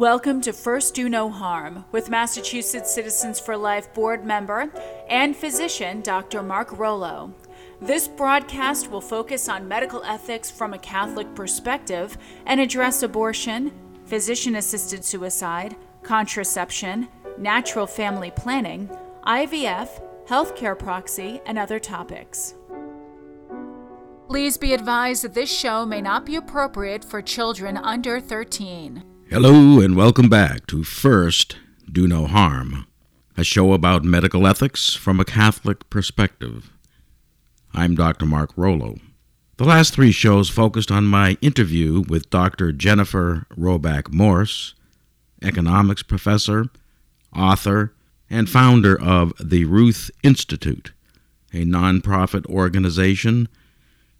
Welcome to First Do No Harm with Massachusetts Citizens for Life board member and physician Dr. Mark Rollo. This broadcast will focus on medical ethics from a Catholic perspective and address abortion, physician assisted suicide, contraception, natural family planning, IVF, healthcare proxy, and other topics. Please be advised that this show may not be appropriate for children under 13. Hello, and welcome back to First Do No Harm, a show about medical ethics from a Catholic perspective. I'm Dr. Mark Rollo. The last three shows focused on my interview with Dr. Jennifer Roback Morse, economics professor, author, and founder of the Ruth Institute, a nonprofit organization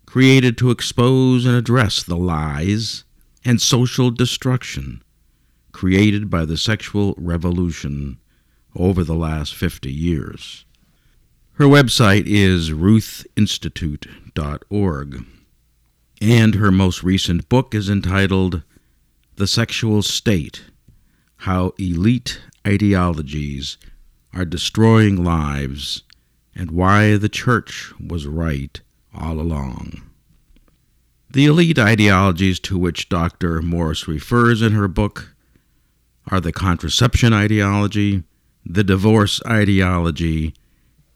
created to expose and address the lies and social destruction created by the sexual revolution over the last 50 years. Her website is ruthinstitute.org, and her most recent book is entitled The Sexual State How Elite Ideologies Are Destroying Lives and Why the Church Was Right All Along. The elite ideologies to which Dr. Morse refers in her book are the contraception ideology, the divorce ideology,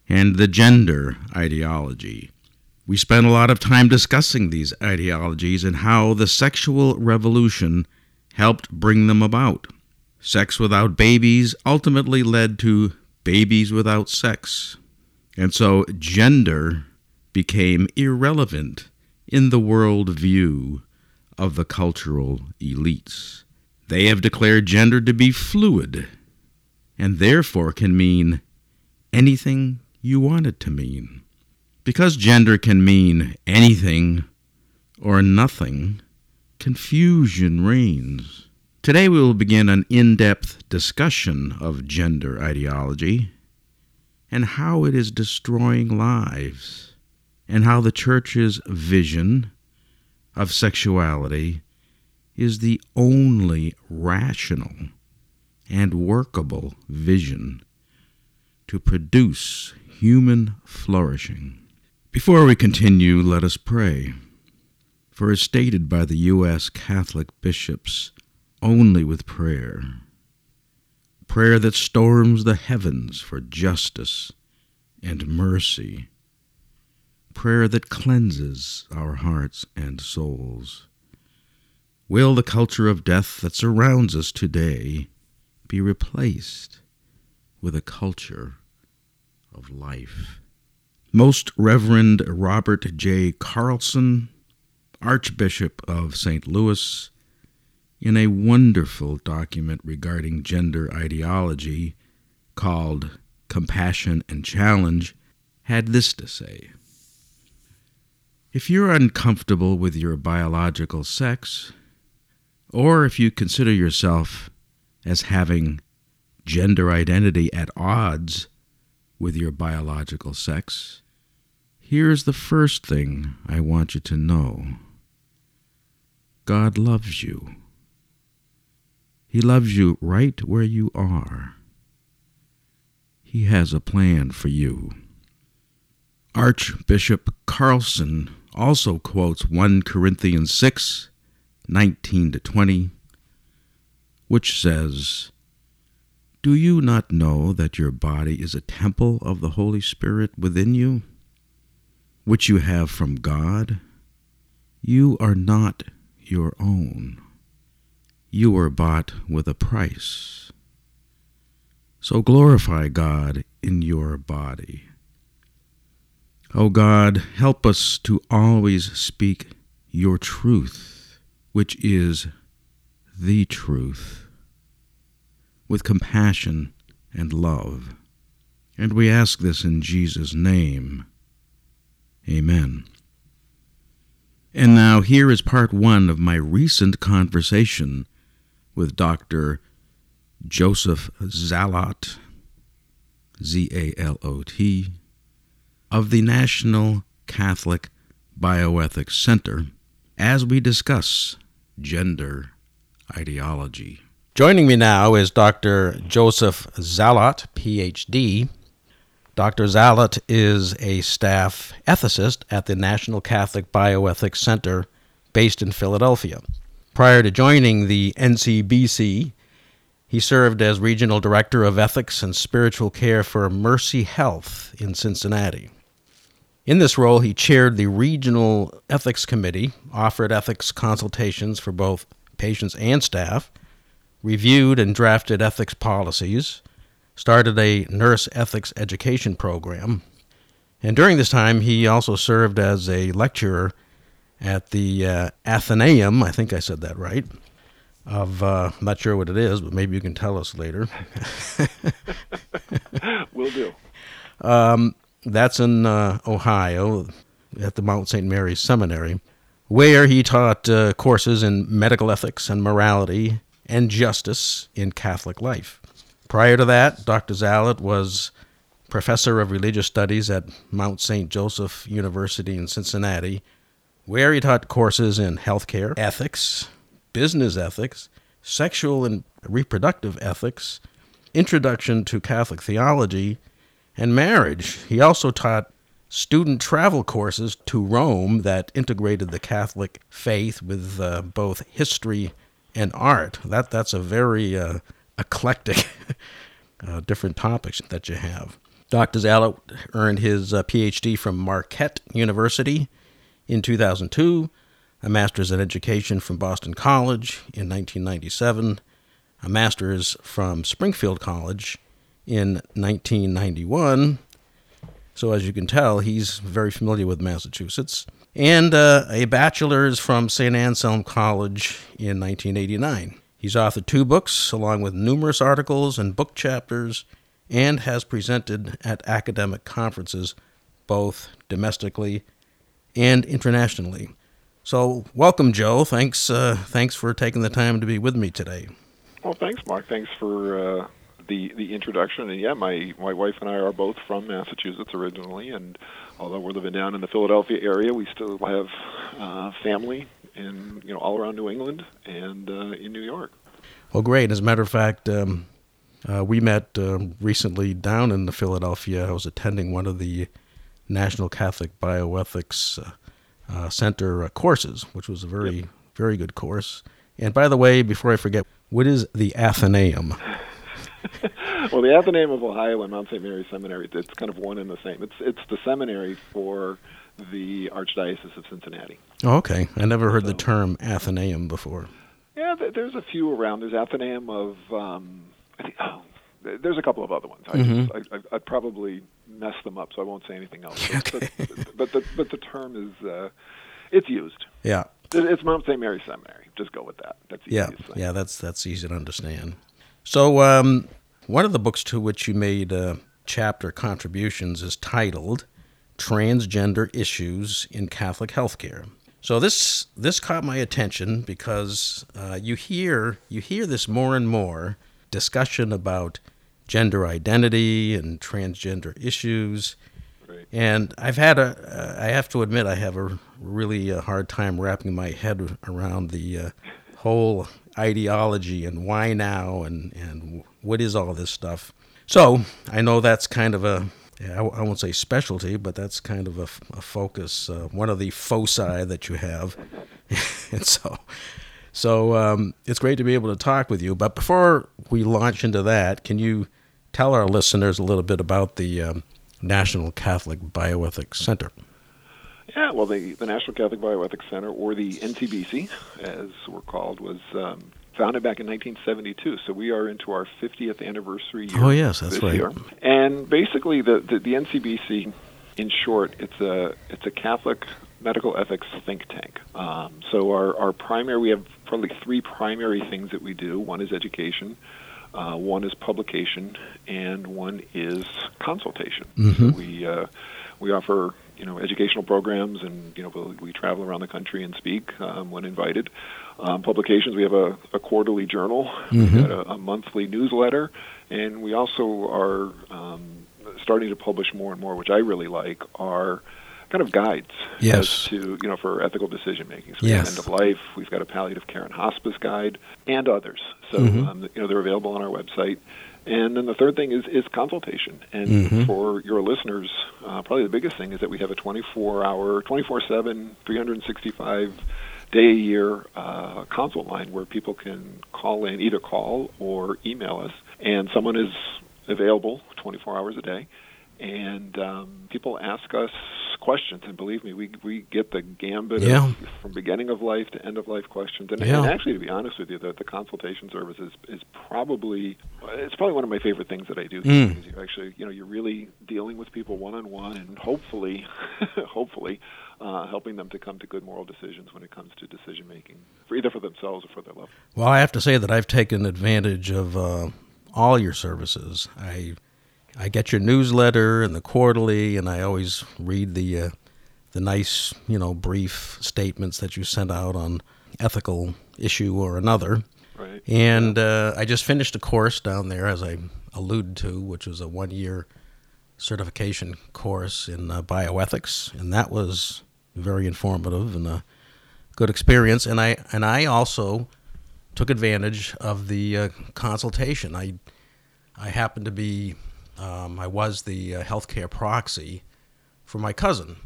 and the gender ideology. We spent a lot of time discussing these ideologies and how the sexual revolution helped bring them about. Sex without babies ultimately led to babies without sex. And so gender became irrelevant in the world view of the cultural elites. They have declared gender to be fluid and therefore can mean anything you want it to mean. Because gender can mean anything or nothing, confusion reigns. Today we will begin an in depth discussion of gender ideology and how it is destroying lives and how the church's vision of sexuality is the only rational and workable vision to produce human flourishing. Before we continue, let us pray. For as stated by the U.S. Catholic bishops, only with prayer, prayer that storms the heavens for justice and mercy prayer that cleanses our hearts and souls. Will the culture of death that surrounds us today be replaced with a culture of life? Most Reverend Robert J. Carlson, Archbishop of St. Louis, in a wonderful document regarding gender ideology called Compassion and Challenge, had this to say. If you're uncomfortable with your biological sex, or if you consider yourself as having gender identity at odds with your biological sex, here's the first thing I want you to know God loves you. He loves you right where you are. He has a plan for you. Archbishop Carlson also quotes 1 Corinthians 6 19 to 20, which says, Do you not know that your body is a temple of the Holy Spirit within you, which you have from God? You are not your own. You were bought with a price. So glorify God in your body. O oh God, help us to always speak your truth, which is the truth, with compassion and love. And we ask this in Jesus' name. Amen. And now here is part one of my recent conversation with Dr. Joseph Zalot, Z A L O T of the National Catholic Bioethics Center as we discuss gender ideology. Joining me now is Dr. Joseph Zalot, PhD. Dr. Zalot is a staff ethicist at the National Catholic Bioethics Center based in Philadelphia. Prior to joining the NCBC, he served as Regional Director of Ethics and Spiritual Care for Mercy Health in Cincinnati. In this role, he chaired the Regional Ethics Committee, offered ethics consultations for both patients and staff, reviewed and drafted ethics policies, started a nurse ethics education program, and during this time, he also served as a lecturer at the uh, Athenaeum, I think I said that right, of, uh, I'm not sure what it is, but maybe you can tell us later. Will do. Um, that's in uh, Ohio at the Mount St. Mary's Seminary, where he taught uh, courses in medical ethics and morality and justice in Catholic life. Prior to that, Dr. Zalot was professor of religious studies at Mount St. Joseph University in Cincinnati, where he taught courses in healthcare, ethics, business ethics, sexual and reproductive ethics, introduction to Catholic theology, and marriage. He also taught student travel courses to Rome that integrated the Catholic faith with uh, both history and art. That that's a very uh, eclectic, uh, different topics that you have. Dr. Zalot earned his uh, PhD from Marquette University in 2002, a master's in education from Boston College in 1997, a master's from Springfield College in 1991. So, as you can tell, he's very familiar with Massachusetts. And uh, a bachelor's from St. Anselm College in 1989. He's authored two books, along with numerous articles and book chapters, and has presented at academic conferences, both domestically and internationally. So, welcome, Joe. Thanks, uh, thanks for taking the time to be with me today. Well, thanks, Mark. Thanks for uh, the the introduction. And yeah, my my wife and I are both from Massachusetts originally, and although we're living down in the Philadelphia area, we still have uh, family in you know all around New England and uh, in New York. Well, great. As a matter of fact, um, uh, we met uh, recently down in the Philadelphia. I was attending one of the National Catholic Bioethics uh, uh, Center courses, which was a very yep. very good course. And by the way, before I forget, what is the Athenaeum? well, the Athenaeum of Ohio and Mount St. Mary's Seminary, it's kind of one and the same. It's it's the seminary for the Archdiocese of Cincinnati. Oh, okay. I never heard so, the term Athenaeum before. Yeah, there's a few around. There's Athenaeum of, um, I think, oh, there's a couple of other ones. I mm-hmm. just, I, I, I probably mess them up, so I won't say anything else. But, okay. but, but, the, but the term is, uh, it's used. Yeah. It's Mount St. Mary's Seminary. Just go with that. That's yeah, yeah. That's that's easy to understand. So, um, one of the books to which you made uh, chapter contributions is titled "Transgender Issues in Catholic Healthcare." So this this caught my attention because uh, you hear you hear this more and more discussion about gender identity and transgender issues. Right. And I've had a, I have to admit, I have a really a uh, hard time wrapping my head around the uh, whole ideology and why now and, and what is all this stuff. So I know that's kind of a, I won't say specialty, but that's kind of a, a focus, uh, one of the foci that you have. and so, so um, it's great to be able to talk with you. But before we launch into that, can you tell our listeners a little bit about the um, National Catholic Bioethics Center? Yeah, well, the, the National Catholic Bioethics Center, or the NCBC, as we're called, was um, founded back in 1972. So we are into our 50th anniversary year. Oh, yes, that's right. Year. And basically, the, the, the NCBC, in short, it's a it's a Catholic medical ethics think tank. Um, so our, our primary, we have probably three primary things that we do. One is education, uh, one is publication, and one is consultation. Mm-hmm. So we uh, we offer you know educational programs, and you know we travel around the country and speak um, when invited. Um, publications, we have a, a quarterly journal, mm-hmm. a, a, monthly newsletter, and we also are um, starting to publish more and more, which I really like, are kind of guides Yes. as to you know for ethical decision making. So we Yes. have end of life. We've got a palliative care and hospice guide, and others. So Mhm. um, you know they're available on our website. And then the third thing is is consultation. And Mhm. for your listeners, uh, probably the biggest thing is that we have a 24 hour, 24 seven, 365 day a year uh, consult line where people can call in, either call or email us, and someone is available 24 hours a day. And um, people ask us questions, and believe me, we we get the gambit Yeah. of, from beginning of life to end of life questions. And, Yeah. and actually, to be honest with you, the, the consultation service is, is probably it's probably one of my favorite things that I do. Mm. Because you actually, you know, you're really dealing with people one on one, and hopefully, hopefully, uh, helping them to come to good moral decisions when it comes to decision making, for either for themselves or for their loved. ones. Well, I have to say that I've taken advantage of uh, all your services. I I get your newsletter and the quarterly, and I always read the uh, the nice, you know, brief statements that you sent out on ethical issue or another. Right. And uh, I just finished a course down there, as I alluded to, which was a one year certification course in uh, bioethics, and that was very informative and a good experience. And I and I also took advantage of the uh, consultation. I I happened to be um, I was the uh, healthcare proxy for my cousin,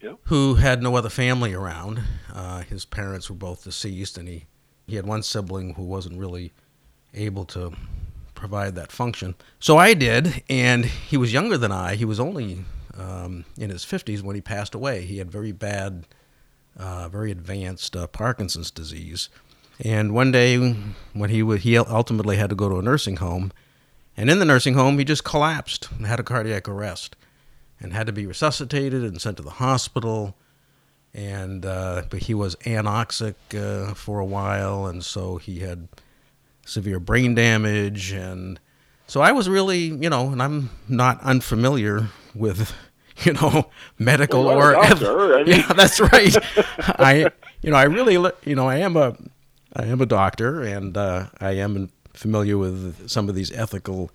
Yep. who had no other family around. Uh, his parents were both deceased, and he he had one sibling who wasn't really able to provide that function. So I did, and he was younger than I. He was only um, in his 50s when he passed away. He had very bad, uh, very advanced uh, Parkinson's disease. And one day, when he wa he ultimately had to go to a nursing home, and in the nursing home, he just collapsed and had a cardiac arrest, and had to be resuscitated and sent to the hospital. And uh, but he was anoxic uh, for a while, and so he had severe brain damage, and so I was really, you know, and I'm not unfamiliar with, you know, medical Well, or doctor, I mean- yeah, that's right. I, you know, I really, you know, I am a, I am a doctor, and uh, I am familiar with some of these ethical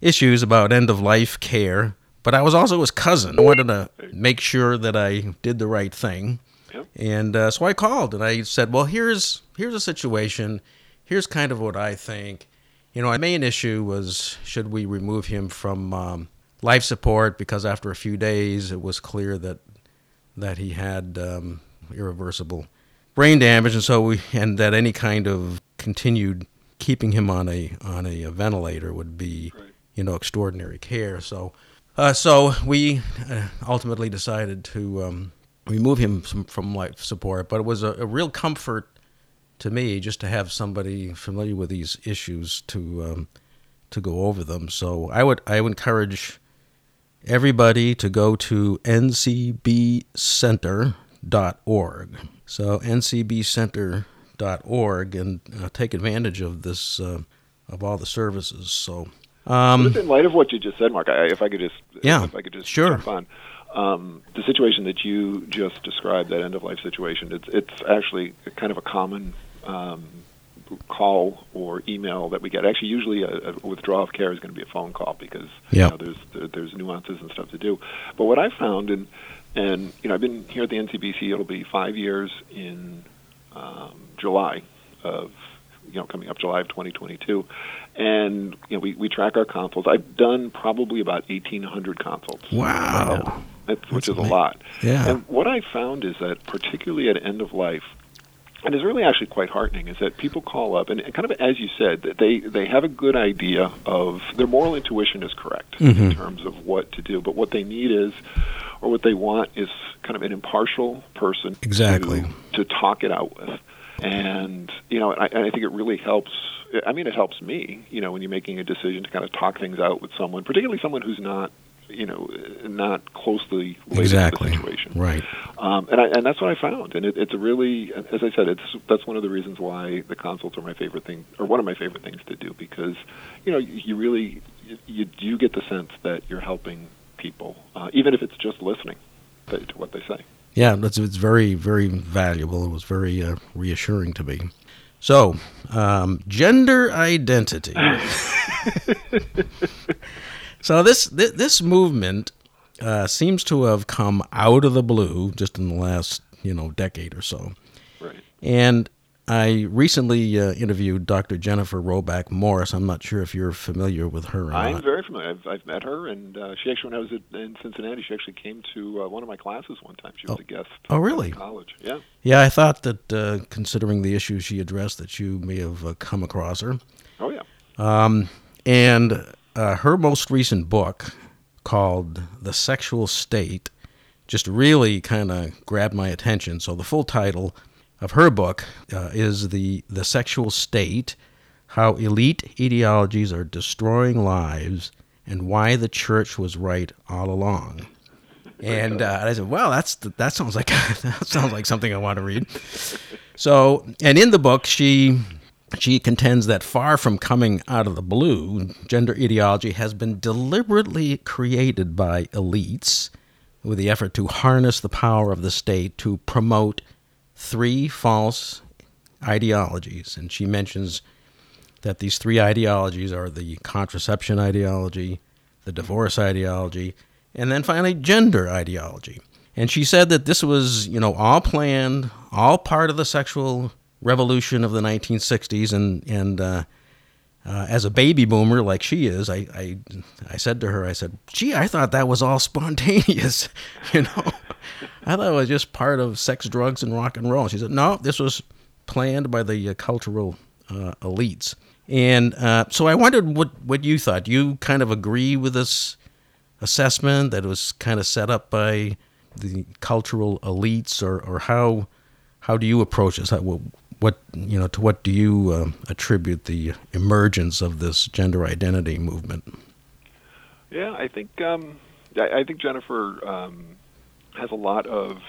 issues about end of life care. But I was also his cousin. I wanted to make sure that I did the right thing. Yep. And uh, so I called and I said, "Well, here's here's a situation. Here's kind of what I think. You know, my main issue was should we remove him from um, life support because after a few days it was clear that that he had um, irreversible brain damage, and so we and that any kind of continued keeping him on a on a, ventilator would be Right. you know extraordinary care. So uh, so we uh, ultimately decided to um, remove him from, from life support, but it was a, a real comfort to me just to have somebody familiar with these issues to um, to go over them. So I would I would encourage everybody to go to ncbcenter.org. So ncbcenter.org and uh, take advantage of this uh, of all the services. So um, Just in light of what you just said, Mark, I, if I could just Yeah, if I could just sure. jump on um, the situation that you just described, that end of life situation. It's it's actually kind of a common um, call or email that we get. Actually, usually a, a withdrawal of care is going to be a phone call because Yeah. you know, there's there's nuances and stuff to do. But what I found and and you know I've been here at the NCBC. It'll be five years in um, July of you know coming up July of 2022, and you know we, we track our consults. I've done probably about 1,800 consults. Wow. That's, which That's is a lot. Yeah. And what I found is that particularly at end of life, and it's really actually quite heartening, is that people call up and, kind of as you said, that they they have a good idea of their moral intuition is correct in Mhm. terms of what to do, but what they need is, or what they want is kind of an impartial person Exactly. to, to talk it out with. And you know, I, and I think it really helps. I mean, it helps me. You know, when you're making a decision to kind of talk things out with someone, particularly someone who's not, you know, not closely related exactly. to the situation. Right. Um, and I, and that's what I found, and it, it's really, as I said, it's that's one of the reasons why the consults are my favorite thing, or one of my favorite things to do, because you know you, you really you do get the sense that you're helping people, uh, even if it's just listening to, what they say. Yeah, it's, it's very, very valuable. It was very uh, reassuring to me. So, um, gender identity. so this, this this movement uh, seems to have come out of the blue just in the last you know decade or so. Right. And I recently uh, interviewed Dr. Jennifer Roback Morris. I'm not sure if you're familiar with her or I'm not. very familiar. I've, I've met her, and uh, she actually, when I was at, in Cincinnati, she actually came to uh, one of my classes one time. She was Oh. a guest. Oh, really? College. Yeah. Yeah, I thought that uh, considering the issues she addressed, that you may have uh, come across her. Oh, yeah. Um, and uh, her most recent book, called The Sexual State, just really kind of grabbed my attention. So the full title of her book uh, is the the Sexual State: How Elite Ideologies Are Destroying Lives and Why the Church Was Right All Along. And uh, I said, "Well, that's that sounds like that sounds like something I want to read." So, and in the book, she she contends that far from coming out of the blue, gender ideology has been deliberately created by elites with the effort to harness the power of the state to promote three false ideologies. And she mentions that these three ideologies are the contraception ideology, the divorce ideology, and then finally gender ideology. And she said that this was, you know, all planned, all part of the sexual revolution of the 1960s. And and uh, uh, as a baby boomer like she is, I, I I said to her, I said, "Gee, I thought that was all spontaneous, you know. I thought it was just part of sex, drugs, and rock and roll." She said, "No, this was planned by the uh, cultural uh, elites." And uh, so I wondered what what you thought. Do you kind of agree with this assessment that it was kind of set up by the cultural elites, or, or how how do you approach this? How, what, you know to what do you uh, attribute the emergence of this gender identity movement? Yeah, I think um, I, think Jennifer um, has a lot of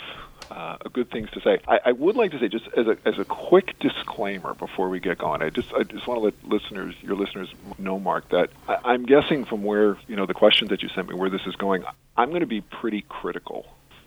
uh, good things to say. I, I would like to say, just as a as a quick disclaimer before we get going, I just I just want to let listeners, your listeners, know, Mark, that I, I'm guessing from where you know the questions that you sent me, where this is going. I'm going to be pretty critical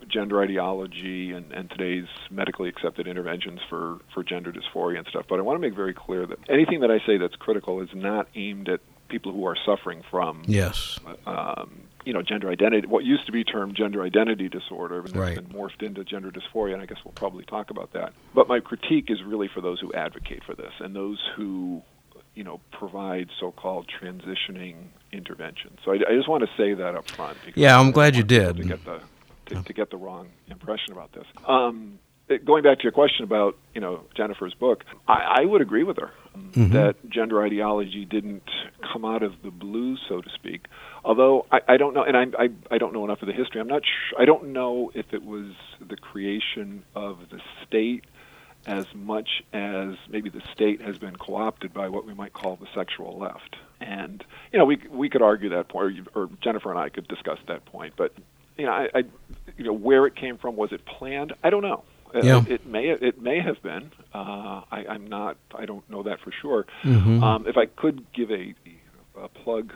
gender ideology and, and today's medically accepted interventions for, for gender dysphoria and stuff. But I want to make very clear that anything that I say that's critical is not aimed at people who are suffering from Yes. um, you know, gender identity, what used to be termed gender identity disorder, and Right. it's been morphed into gender dysphoria, and I guess we'll probably talk about that. But my critique is really for those who advocate for this and those who, you know, provide so-called transitioning interventions. So I, I just want to say that up front. because Yeah, I'm glad you did. To get the to, to get the wrong impression about this. Um, going back to your question about you know Jennifer's book, I, I would agree with her Mhm. that gender ideology didn't come out of the blue, so to speak. Although I, I don't know, and I, I I don't know enough of the history. I'm not. Sh- I don't know if it was the creation of the state as much as maybe the state has been co-opted by what we might call the sexual left. And you know, we we could argue that point, or, you, or Jennifer and I could discuss that point. But you know, I, I you know where it came from. Was it planned? I don't know. Uh, Yeah. It may it may have been. Uh, I, I'm not. I don't know that for sure. Mhm. Um, if I could give a, a plug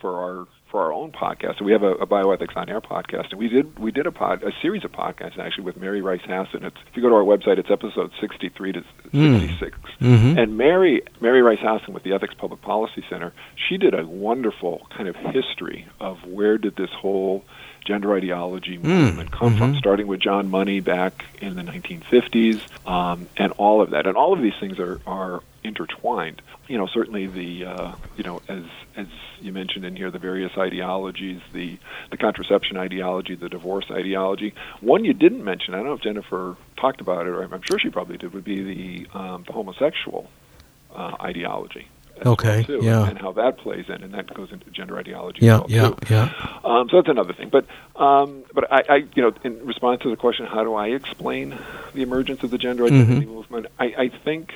for our for our own podcast, we have a, a bioethics on air podcast, and we did we did a pod a series of podcasts actually with Mary Rice Hasson. It's if you go to our website, it's episode sixty three to Mm. sixty six. Mhm. And Mary Mary Rice Hasson with the Ethics Public Policy Center, she did a wonderful kind of history of where did this whole gender ideology movement come from, mhm. starting with John Money back in the 1950s, um, and all of that. And all of these things are, are intertwined. You know, certainly the uh, you know as as you mentioned in here, the various ideologies, the the contraception ideology, the divorce ideology. One you didn't mention, I don't know if Jennifer talked about it, or I'm sure she probably did, would be the um, the homosexual uh, ideology. As well, Okay, too, yeah. and how that plays in, and that goes into gender ideology. Yeah, well, yeah, too. yeah. Um, so that's another thing. But um, but I, I, you know, in response to the question, how do I explain the emergence of the gender identity Mhm. movement? I, I think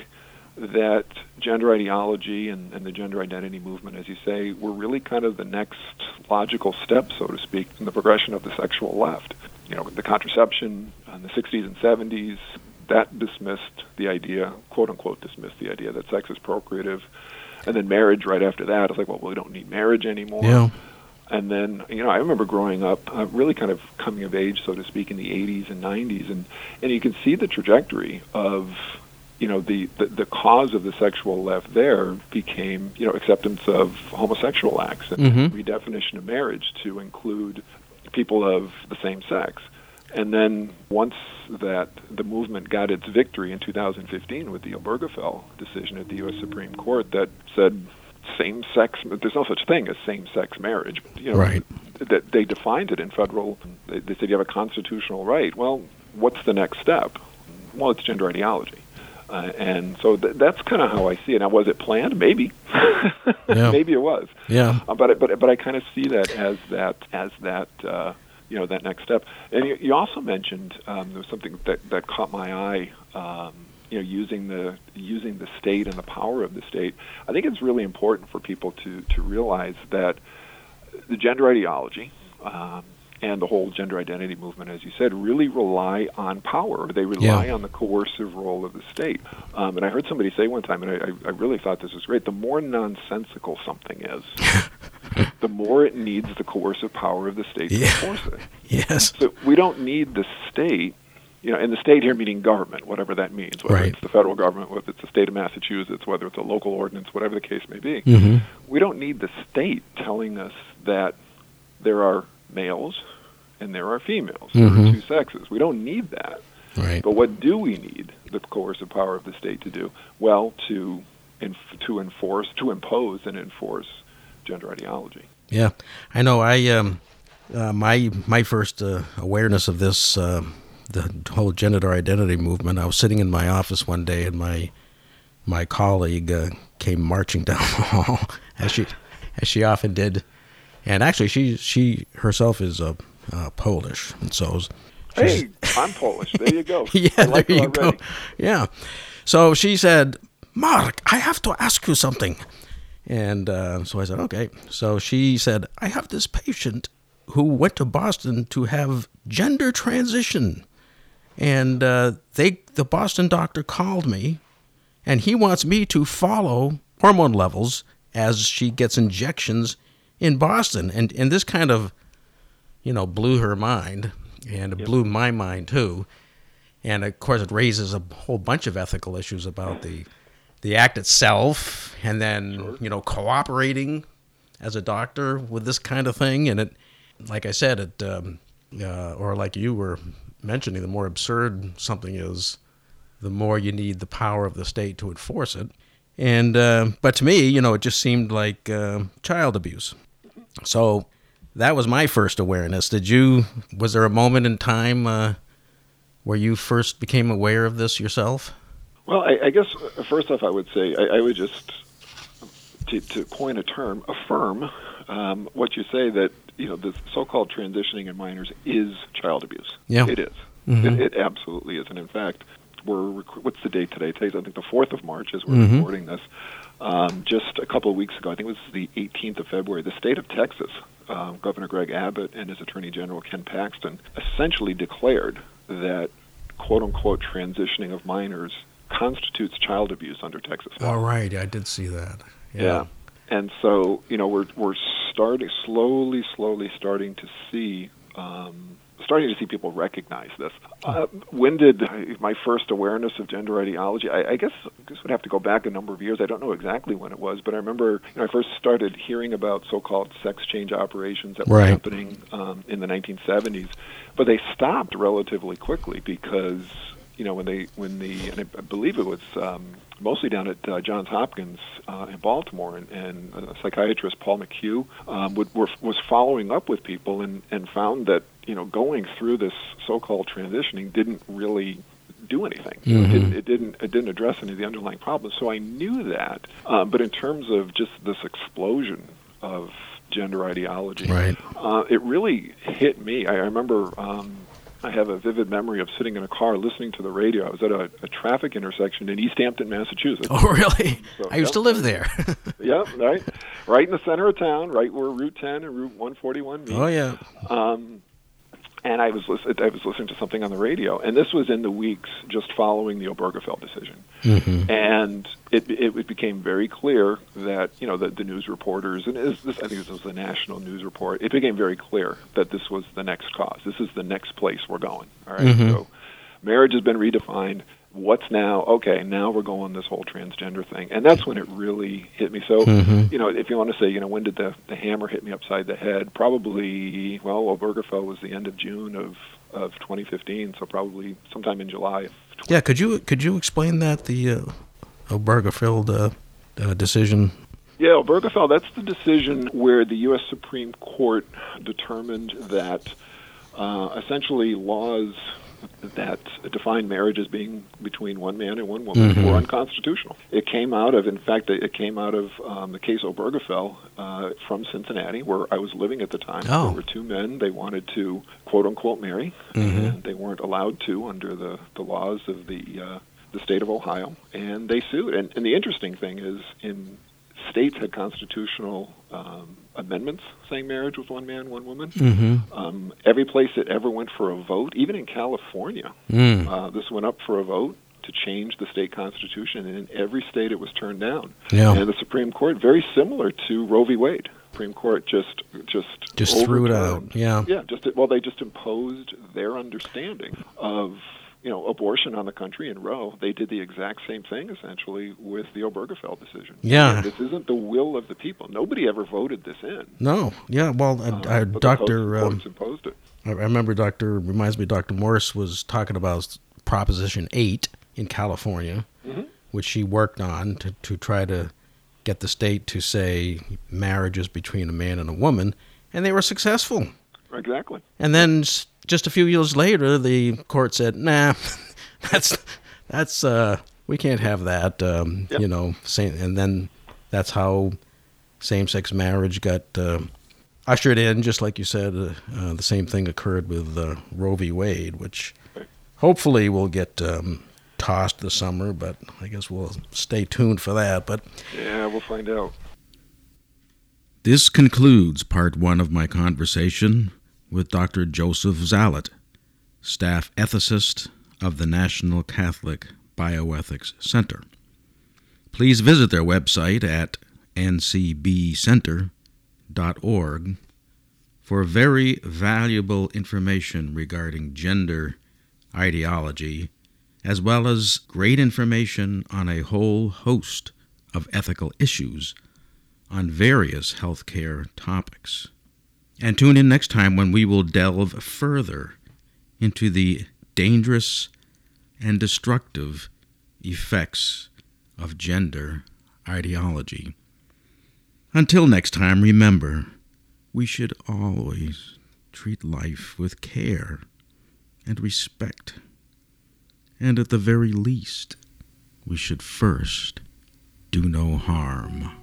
that gender ideology and, and the gender identity movement, as you say, were really kind of the next logical step, so to speak, in the progression of the sexual left. You know, the contraception in the 60s and 70s, that dismissed the idea, quote unquote, dismissed the idea that sex is procreative. And then marriage right after that, it's like, well, we don't need marriage anymore. Yeah. And then, you know, I remember growing up, uh, really kind of coming of age, so to speak, in the 80s and 90s, and and you can see the trajectory of, you know, the the, the cause of the sexual left there became, you know, acceptance of homosexual acts and Mhm. redefinition of marriage to include people of the same sex. And then once that the movement got its victory in 2015 with the Obergefell decision at the U.S. Supreme Court that said same-sex, there's no such thing as same-sex marriage. You know, Right. That they defined it in federal. They, they said you have a constitutional right. Well, what's the next step? Well, it's gender ideology. Uh, and so th- that's kind of how I see it. Now, was it planned? Maybe, Yeah. maybe it was. Yeah. Uh, but but but I kind of see that as that as that uh, you know that next step. And you, you also mentioned um, there was something that that caught my eye. Um, you know, using the using the state and the power of the state. I think it's really important for people to to realize that the gender ideology. Um, and the whole gender identity movement, as you said, really rely on power. They rely Yeah. on the coercive role of the state. Um, and I heard somebody say one time, and I, I I really thought this was great: the more nonsensical something is, the more it needs the coercive power of the state to Yeah. enforce it. Yes. So we don't need the state, you know, and the state here meaning government, whatever that means, whether Right. it's the federal government, whether it's the state of Massachusetts, whether it's a local ordinance, whatever the case may be. hmm We don't need the state telling us that there are males and there are females, there Mhm. are two sexes. We don't need that. Right. But what do we need the coercive power of the state to do? Well, to enf- to enforce, to impose and enforce gender ideology. Yeah, I know. I um, uh, my my first uh, awareness of this, uh, the whole gender identity movement. I was sitting in my office one day, and my my colleague uh, came marching down the hall, as she as she often did, and actually she she herself is a uh, Polish, and so Hey, I'm Polish. There you go. yeah, like there you already. go. Yeah. So she said, Mark, I have to ask you something. And uh, so I said, okay. So she said, I have this patient who went to Boston to have gender transition. And uh, they, the Boston doctor called me, and he wants me to follow hormone levels as she gets injections in Boston. And, and this kind of, you know, blew her mind, and it blew my mind too and of course it raises a whole bunch of ethical issues about the the act itself and then you know cooperating as a doctor with this kind of thing. And it like i said it um, uh, or like you were mentioning the more absurd something is the more you need the power of the state to enforce it. And uh, but to me you know it just seemed like uh, child abuse. So that was my first awareness. Did you was there a moment in time uh, where you first became aware of this yourself? Well, I, I guess uh, first off, I would say I, I would just to, to coin a term, affirm um, what you say that you know the so-called transitioning in minors is child abuse. Yeah. it is. Mhm. It, it absolutely is, and in fact, we're rec- what's the date today? Today's I think the fourth of March as we're Mhm. recording this. Um, just a couple of weeks ago, I think it was the 18th of February, the state of Texas, um, Governor Greg Abbott and his Attorney General Ken Paxton essentially declared that "quote unquote" transitioning of minors constitutes child abuse under Texas law. All right, I did see that. Yeah. And so, you know, we're we're starting slowly, slowly starting to see um, starting to see people recognize this. Uh, when did my first awareness of gender ideology? I, I guess I guess would have to go back a number of years. I don't know exactly when it was, but I remember you know, I first started hearing about so-called sex change operations that were Right. happening um, in the 1970s, but they stopped relatively quickly because you know when they when the and I believe it was um, mostly down at uh, Johns Hopkins uh, in Baltimore, and, and a psychiatrist Paul McHugh um, would, were, was following up with people and, and found that you know going through this so-called transitioning didn't really do anything. It, Mhm. didn't, it didn't it didn't address any of the underlying problems. So I knew that, um, but in terms of just this explosion of gender ideology, Right. uh, it really hit me. I, I remember um, I have a vivid memory of sitting in a car listening to the radio. I was at a, a traffic intersection in Easthampton, Massachusetts. Oh, really? So, I used yep. to live there. Yeah, right, right in the center of town, right where Route 10 and Route 141 meet. oh, yeah. Um, and I was lis- I was listening to something on the radio, and this was in the weeks just following the Obergefell decision, hmm and it, it it became very clear that you know the, the news reporters and is this I think this was the national news report. It became very clear that this was the next cause. This is the next place we're going. All right? Mhm. so marriage has been redefined. What's now? Okay, now we're going this whole transgender thing, and that's when it really hit me. So, Mhm. you know, if you want to say, you know, when did the the hammer hit me upside the head? Probably, well, Obergefell was the end of June of of 2015, so probably sometime in July. Of Yeah, could you could you explain that the uh, Obergefell uh, uh, decision? Yeah, Obergefell, that's the decision where the U.S. Supreme Court determined that uh, essentially laws that defined marriage as being between one man and one woman Mhm. were unconstitutional. It came out of, in fact, it came out of um, the case Obergefell uh, from Cincinnati, where I was living at the time. Oh. There were two men. They wanted to, quote unquote, marry, Mhm. and they weren't allowed to under the, the laws of the uh, the state of Ohio, and they sued. And, and the interesting thing is, in states had constitutional um, amendments saying marriage was one man, one woman. Mm-hmm. Um, every place it ever went for a vote, even in California, Mm. uh, this went up for a vote to change the state constitution, and in every state it was turned down. Yeah. And the Supreme Court, very similar to Roe v. Wade, Supreme Court just just Just threw it out. Yeah. Yeah, just well, they just imposed their understanding of you know abortion on the country in Roe. They did the exact same thing essentially with the Obergefell decision. Yeah. this isn't the will of the people. Nobody ever voted this in. No. Yeah. Well, uh, Uh, Doctor. Um, imposed it. I remember Doctor reminds me. Doctor Morris was talking about Proposition Eight in California, Mhm. which she worked on to to try to get the state to say marriage is between a man and a woman, and they were successful. Exactly. And then just a few years later, the court said, "Nah, that's that's uh, we can't have that." Um, Yep. You know, same, and then that's how same-sex marriage got uh, ushered in. Just like you said, uh, uh, the same thing occurred with uh, Roe v. Wade, which Right. hopefully will get um, tossed this summer. But I guess we'll stay tuned for that. But Yeah, we'll find out. This concludes part one of my conversation with Dr. Joseph Zalot, staff ethicist of the National Catholic Bioethics Center. Please visit their website at ncbcenter.org for very valuable information regarding gender ideology, as well as great information on a whole host of ethical issues on various healthcare topics. And tune in next time when we will delve further into the dangerous and destructive effects of gender ideology. Until next time, remember, we should always treat life with care and respect. And at the very least, we should first do no harm.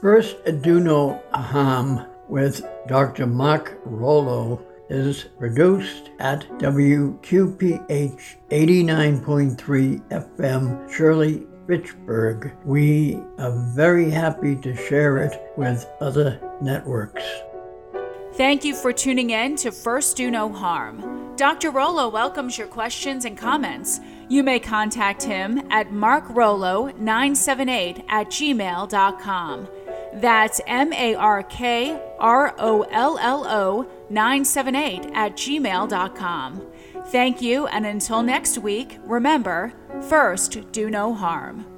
First, Do No Harm with Dr. Mark Rollo is produced at WQPH 89.3 FM Shirley, Fitchburg. We are very happy to share it with other networks. Thank you for tuning in to First Do No Harm. Dr. Rollo welcomes your questions and comments. You may contact him at markrollo978 at gmail.com. That's M A R K R O L L O 978 at gmail.com. Thank you, and until next week, remember first, do no harm.